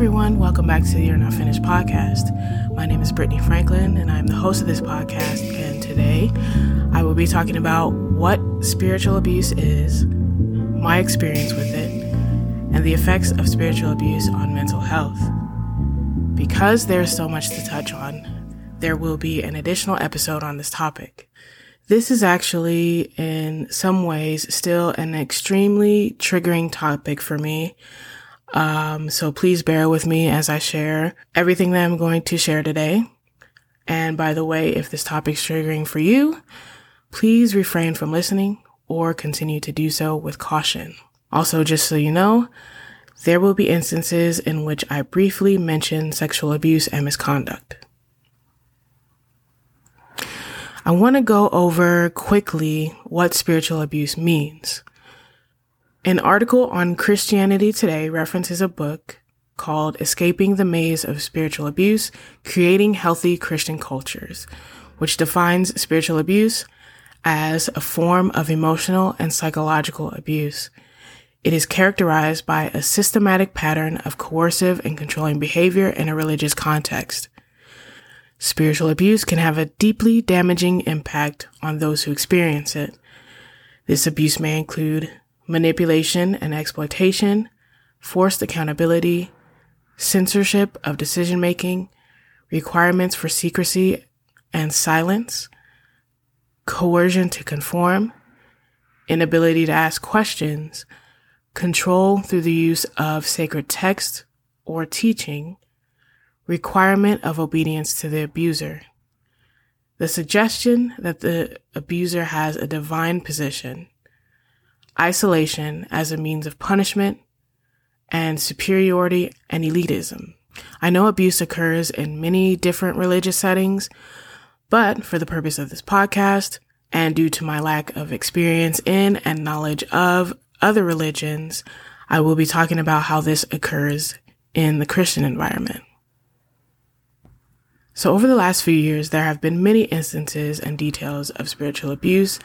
Everyone, welcome back to the You're Not Finished podcast. My name is Brittany Franklin, and I'm the host of this podcast. And today I will be talking about what spiritual abuse is, my experience with it, and the effects of spiritual abuse on mental health. Because there's so much to touch on, there will be an additional episode on this topic. This is actually, in some ways, still an extremely triggering topic for me. Um, so please bear with me as I share everything that I'm going to share today. And by the way, if this topic's triggering for you, please refrain from listening or continue to do so with caution. Also, just so you know, there will be instances in which I briefly mention sexual abuse and misconduct. I want to go over quickly what spiritual abuse means. An article on Christianity Today references a book called Escaping the Maze of Spiritual Abuse Creating Healthy Christian Cultures, which defines spiritual abuse as a form of emotional and psychological abuse. It is characterized by a systematic pattern of coercive and controlling behavior in a religious context. Spiritual abuse can have a deeply damaging impact on those who experience it. This abuse may include manipulation and exploitation, forced accountability, censorship of decision making, requirements for secrecy and silence, coercion to conform, inability to ask questions, control through the use of sacred text or teaching, requirement of obedience to the abuser. The suggestion that the abuser has a divine position, isolation as a means of punishment, and superiority and elitism. I know abuse occurs in many different religious settings, but for the purpose of this podcast, and due to my lack of experience in and knowledge of other religions, I will be talking about how this occurs in the Christian environment. So over the last few years, there have been many instances and details of spiritual abuse,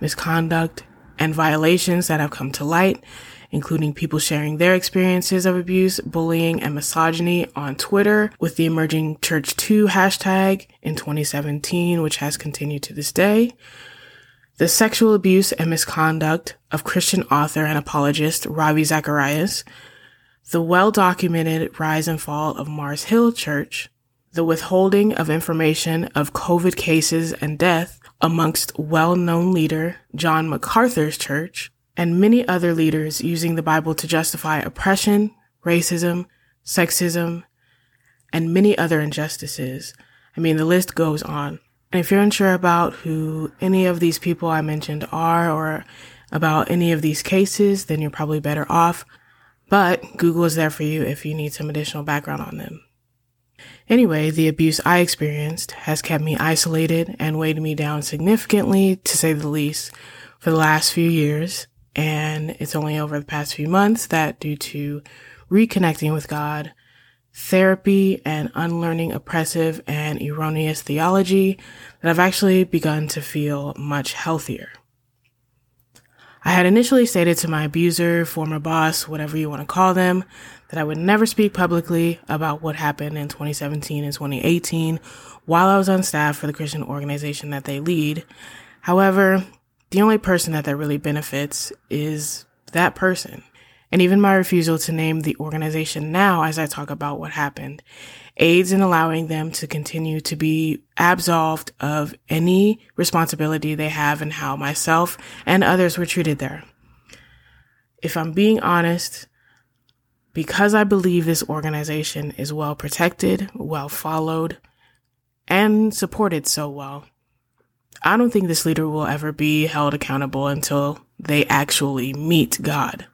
misconduct, and violations that have come to light, including people sharing their experiences of abuse, bullying, and misogyny on Twitter with the emerging ChurchToo hashtag in 2017, which has continued to this day. The sexual abuse and misconduct of Christian author and apologist Ravi Zacharias, the well documented rise and fall of Mars Hill Church, the withholding of information of COVID cases and death amongst well-known leader John MacArthur's church, and many other leaders using the Bible to justify oppression, racism, sexism, and many other injustices. I mean, the list goes on. And if you're unsure about who any of these people I mentioned are or about any of these cases, then you're probably better off. But Google is there for you if you need some additional background on them. Anyway, the abuse I experienced has kept me isolated and weighed me down significantly, to say the least, for the last few years. And it's only over the past few months that due to reconnecting with God, therapy, and unlearning oppressive and erroneous theology, that I've actually begun to feel much healthier. I had initially stated to my abuser, former boss, whatever you want to call them, that I would never speak publicly about what happened in 2017 and 2018 while I was on staff for the Christian organization that they lead. However, the only person that that really benefits is that person. And even my refusal to name the organization now as I talk about what happened aids in allowing them to continue to be absolved of any responsibility they have in how myself and others were treated there. If I'm being honest, because I believe this organization is well protected, well followed, and supported so well, I don't think this leader will ever be held accountable until they actually meet God.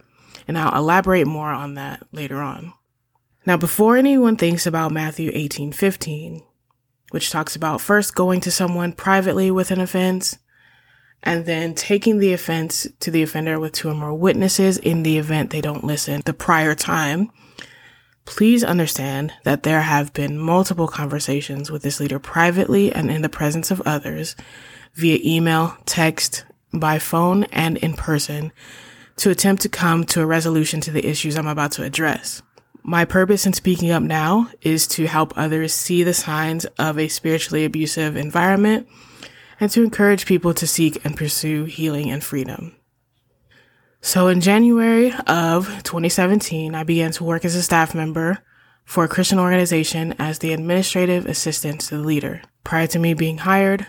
And I'll elaborate more on that later on. Now, before anyone thinks about Matthew 18:15, which talks about first going to someone privately with an offense and then taking the offense to the offender with two or more witnesses in the event they don't listen the prior time. Please understand that there have been multiple conversations with this leader privately and in the presence of others via email, text, by phone, and in person to attempt to come to a resolution to the issues I'm about to address. My purpose in speaking up now is to help others see the signs of a spiritually abusive environment and to encourage people to seek and pursue healing and freedom. So in January of 2017, I began to work as a staff member for a Christian organization as the administrative assistant to the leader. Prior to me being hired,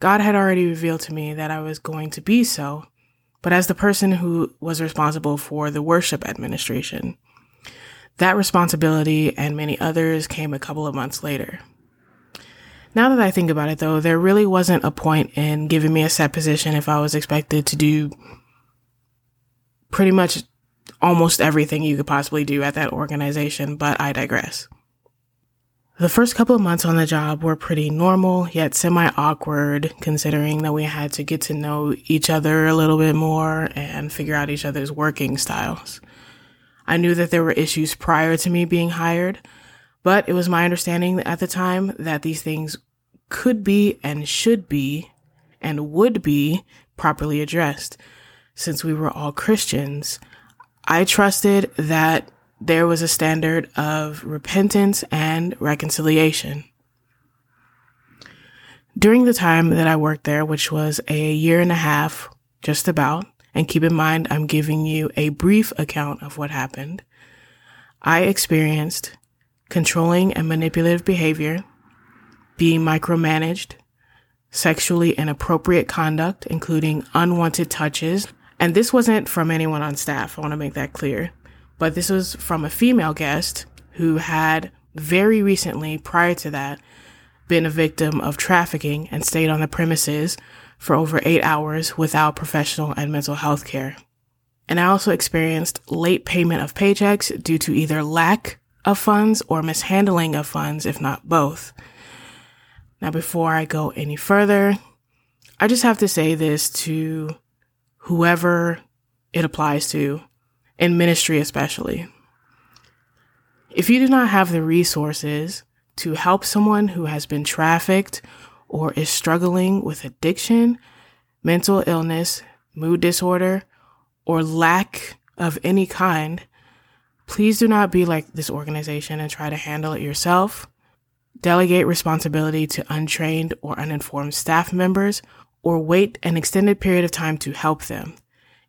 God had already revealed to me that I was going to be so, but as the person who was responsible for the worship administration. That responsibility and many others came a couple of months later. Now that I think about it though, there really wasn't a point in giving me a set position if I was expected to do pretty much almost everything you could possibly do at that organization, but I digress. The first couple of months on the job were pretty normal, yet semi awkward, considering that we had to get to know each other a little bit more and figure out each other's working styles. I knew that there were issues prior to me being hired, but it was my understanding at the time that these things could be and should be and would be properly addressed since we were all Christians, I trusted that there was a standard of repentance and reconciliation. During the time that I worked there, which was a year and a half, just about, and keep in mind I'm giving you a brief account of what happened, I experienced controlling and manipulative behavior, being micromanaged, sexually inappropriate conduct, including unwanted touches, and this wasn't from anyone on staff. I want to make that clear. But this was from a female guest who had very recently, prior to that, been a victim of trafficking and stayed on the premises for over eight hours without professional and mental health care. And I also experienced late payment of paychecks due to either lack of funds or mishandling of funds, if not both. Now, before I go any further, I just have to say this to whoever it applies to, in ministry especially. If you do not have the resources to help someone who has been trafficked or is struggling with addiction, mental illness, mood disorder, or lack of any kind, please do not be like this organization and try to handle it yourself. Delegate responsibility to untrained or uninformed staff members or wait an extended period of time to help them.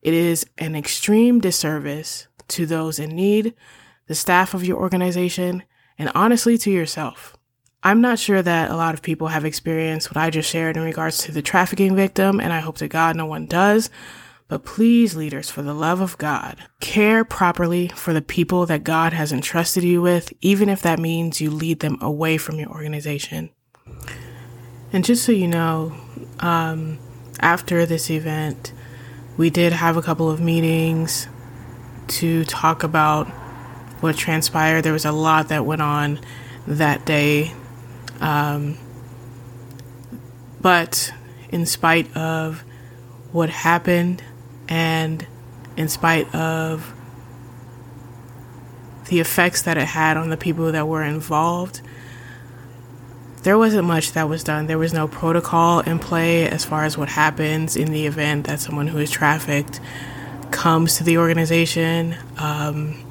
It is an extreme disservice to those in need, the staff of your organization, and honestly to yourself. I'm not sure that a lot of people have experienced what I just shared in regards to the trafficking victim, and I hope to God no one does. But please, leaders, for the love of God, care properly for the people that God has entrusted you with, even if that means you lead them away from your organization. And just so you know, um, after this event, we did have a couple of meetings to talk about what transpired. There was a lot that went on that day. Um, but in spite of what happened and in spite of the effects that it had on the people that were involved, there wasn't much that was done. There was no protocol in play as far as what happens in the event that someone who is trafficked comes to the organization. Um,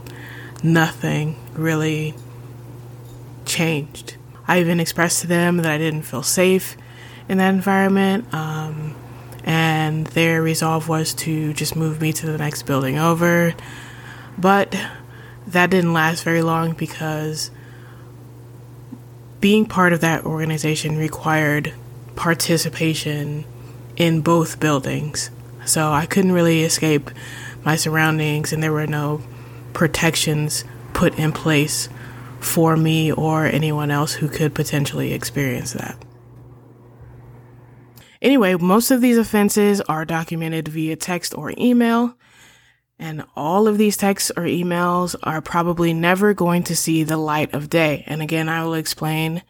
nothing really changed. I even expressed to them that I didn't feel safe in that environment. Um, and their resolve was to just move me to the next building over. But that didn't last very long because being part of that organization required participation in both buildings. So I couldn't really escape my surroundings, and there were no protections put in place for me or anyone else who could potentially experience that. Anyway, most of these offenses are documented via text or email, and all of these texts or emails are probably never going to see the light of day. And again, I will explain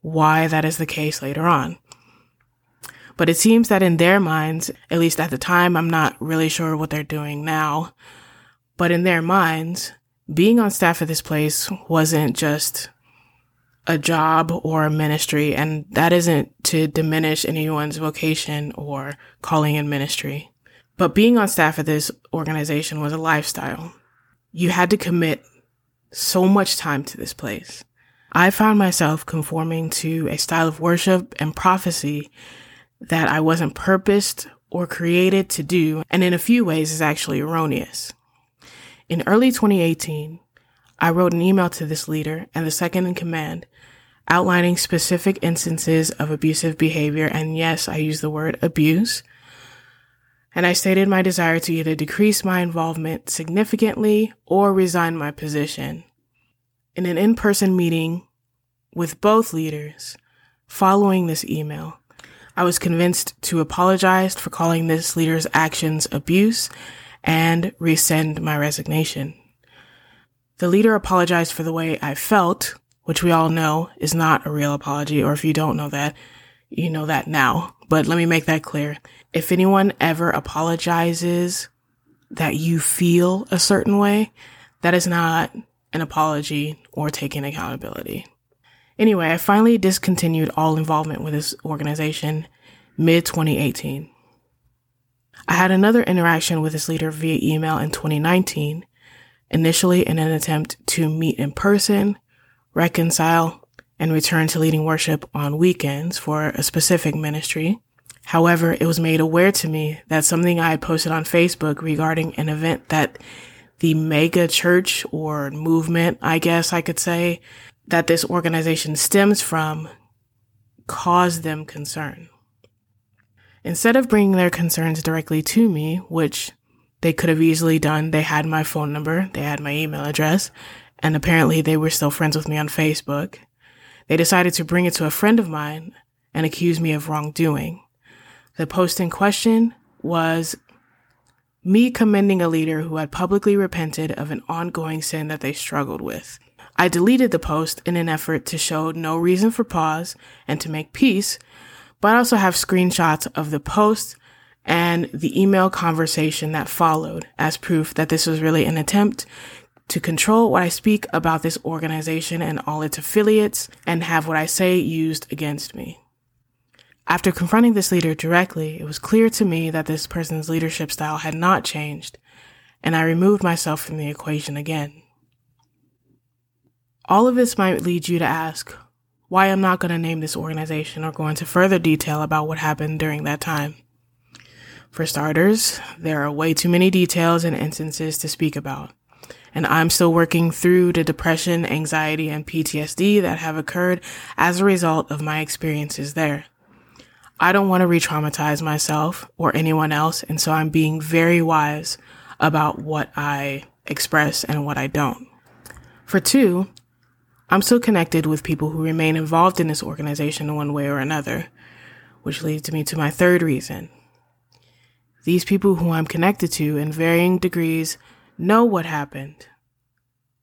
why that is the case later on. But it seems that in their minds, at least at the time, I'm not really sure what they're doing now, but in their minds, being on staff at this place wasn't just a job or a ministry, and that isn't to diminish anyone's vocation or calling in ministry. But being on staff at this organization was a lifestyle. You had to commit so much time to this place. I found myself conforming to a style of worship and prophecy that I wasn't purposed or created to do, and in a few ways is actually erroneous. In early 2018, I wrote an email to this leader and the second in command outlining specific instances of abusive behavior. And yes, I use the word abuse. And I stated my desire to either decrease my involvement significantly or resign my position. In an in-person meeting with both leaders following this email, I was convinced to apologize for calling this leader's actions abuse and rescind my resignation. The leader apologized for the way I felt, which we all know is not a real apology, or if you don't know that, you know that now. But let me make that clear. If anyone ever apologizes that you feel a certain way, that is not an apology or taking accountability. Anyway, I finally discontinued all involvement with this organization mid 2018. I had another interaction with this leader via email in 2019, initially in an attempt to meet in person reconcile, and return to leading worship on weekends for a specific ministry. However, it was made aware to me that something I had posted on Facebook regarding an event that the mega church or movement, I guess I could say, that this organization stems from caused them concern. Instead of bringing their concerns directly to me, which they could have easily done, they had my phone number, they had my email address, and apparently they were still friends with me on Facebook. They decided to bring it to a friend of mine and accuse me of wrongdoing. The post in question was me commending a leader who had publicly repented of an ongoing sin that they struggled with. I deleted the post in an effort to show no reason for pause and to make peace, but I also have screenshots of the post and the email conversation that followed as proof that this was really an attempt to control what I speak about this organization and all its affiliates and have what I say used against me. After confronting this leader directly, it was clear to me that this person's leadership style had not changed, and I removed myself from the equation again. All of this might lead you to ask why I'm not going to name this organization or go into further detail about what happened during that time. For starters, there are way too many details and instances to speak about and I'm still working through the depression, anxiety, and PTSD that have occurred as a result of my experiences there. I don't want to re-traumatize myself or anyone else, and so I'm being very wise about what I express and what I don't. For two, I'm still connected with people who remain involved in this organization in one way or another, which leads me to my third reason. These people who I'm connected to in varying degrees know what happened,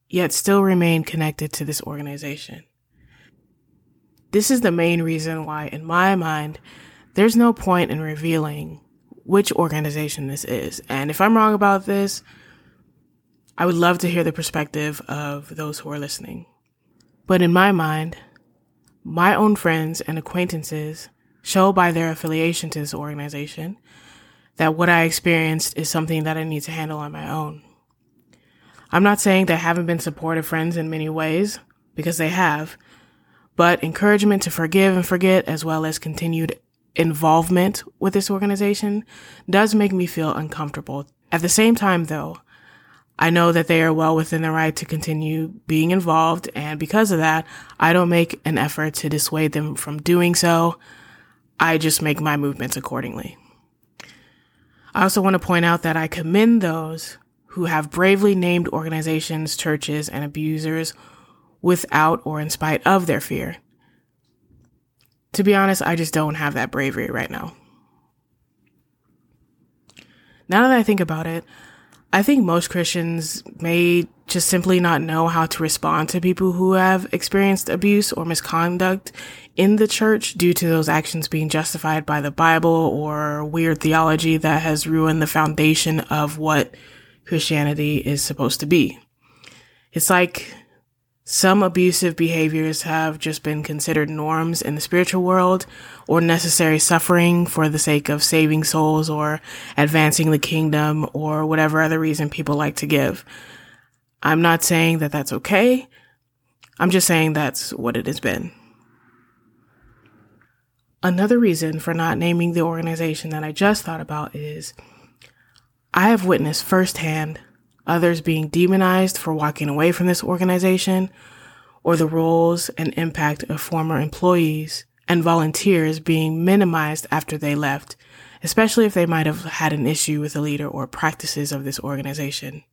yet still remain connected to this organization. This is the main reason why, in my mind, there's no point in revealing which organization this is. And if I'm wrong about this, I would love to hear the perspective of those who are listening. But in my mind, my own friends and acquaintances show by their affiliation to this organization that what I experienced is something that I need to handle on my own. I'm not saying they haven't been supportive friends in many ways, because they have, but encouragement to forgive and forget, as well as continued involvement with this organization, does make me feel uncomfortable. At the same time, though, I know that they are well within their right to continue being involved, and because of that, I don't make an effort to dissuade them from doing so. I just make my movements accordingly. I also want to point out that I commend those who have bravely named organizations, churches, and abusers without or in spite of their fear. To be honest, I just don't have that bravery right now. Now that I think about it, I think most Christians may just simply not know how to respond to people who have experienced abuse or misconduct in the church due to those actions being justified by the Bible or weird theology that has ruined the foundation of what Christianity is supposed to be. It's like some abusive behaviors have just been considered norms in the spiritual world or necessary suffering for the sake of saving souls or advancing the kingdom or whatever other reason people like to give. I'm not saying that that's okay. I'm just saying that's what it has been. Another reason for not naming the organization that I just thought about is I have witnessed firsthand others being demonized for walking away from this organization or the roles and impact of former employees and volunteers being minimized after they left, especially if they might have had an issue with the leader or practices of this organization.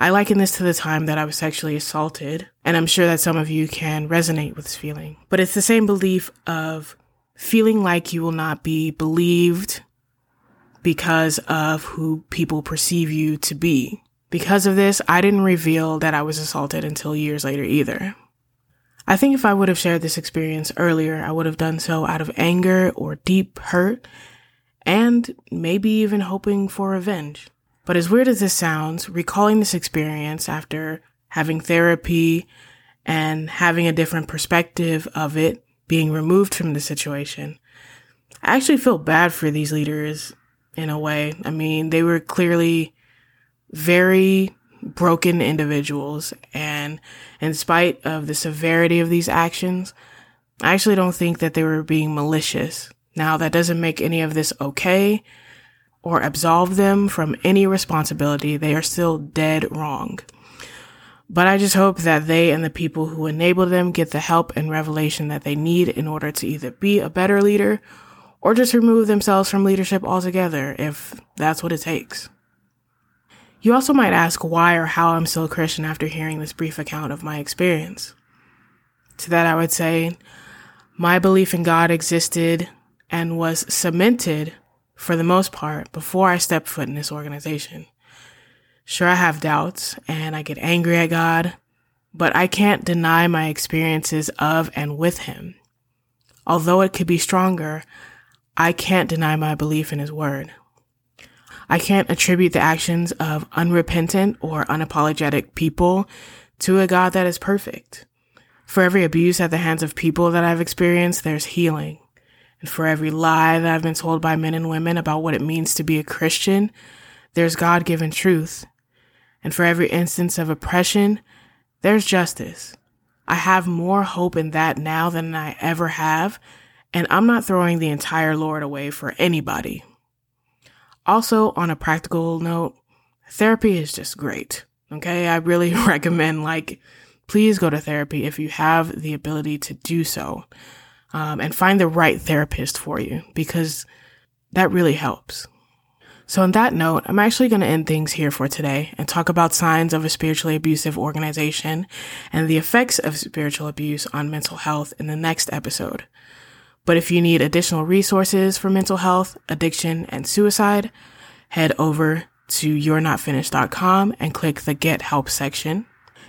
I liken this to the time that I was sexually assaulted, and I'm sure that some of you can resonate with this feeling. But it's the same belief of feeling like you will not be believed because of who people perceive you to be. Because of this, I didn't reveal that I was assaulted until years later either. I think if I would have shared this experience earlier, I would have done so out of anger or deep hurt, and maybe even hoping for revenge. But as weird as this sounds, recalling this experience after having therapy and having a different perspective of it, being removed from the situation, I actually feel bad for these leaders in a way. I mean, they were clearly very broken individuals. And in spite of the severity of these actions, I actually don't think that they were being malicious. Now, that doesn't make any of this okay or absolve them from any responsibility. They are still dead wrong. But I just hope that they and the people who enable them get the help and revelation that they need in order to either be a better leader or just remove themselves from leadership altogether if that's what it takes. You also might ask why or how I'm still a Christian after hearing this brief account of my experience. To that, I would say my belief in God existed and was cemented for the most part, before I stepped foot in this organization. Sure, I have doubts and I get angry at God, but I can't deny my experiences of and with Him. Although it could be stronger, I can't deny my belief in His Word. I can't attribute the actions of unrepentant or unapologetic people to a God that is perfect. For every abuse at the hands of people that I've experienced, there's healing. And for every lie that I've been told by men and women about what it means to be a Christian, there's God given truth. And for every instance of oppression, there's justice. I have more hope in that now than I ever have, and I'm not throwing the entire Lord away for anybody. Also, on a practical note, therapy is just great. Okay. I really recommend, like, please go to therapy if you have the ability to do so um, and find the right therapist for you because that really helps. So, on that note, I'm actually going to end things here for today and talk about signs of a spiritually abusive organization and the effects of spiritual abuse on mental health in the next episode. But if you need additional resources for mental health, addiction, and suicide, head over to you'renotfinished.com and click the Get Help section.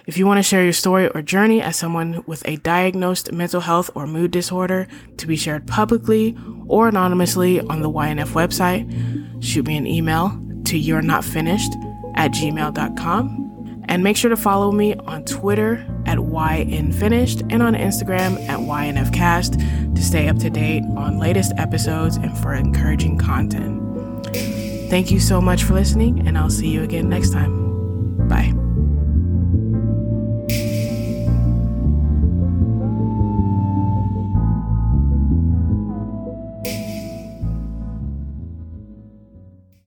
If you want to share your story or journey as someone with a diagnosed mental health or mood disorder to be shared publicly or anonymously on the YNF website, shoot me an email to you're not finished at gmail.com. And make sure to follow me on Twitter at YNFinished and on Instagram at YNFcast to stay up to date on latest episodes and for encouraging content. Thank you so much for listening, and I'll see you again next time. Bye.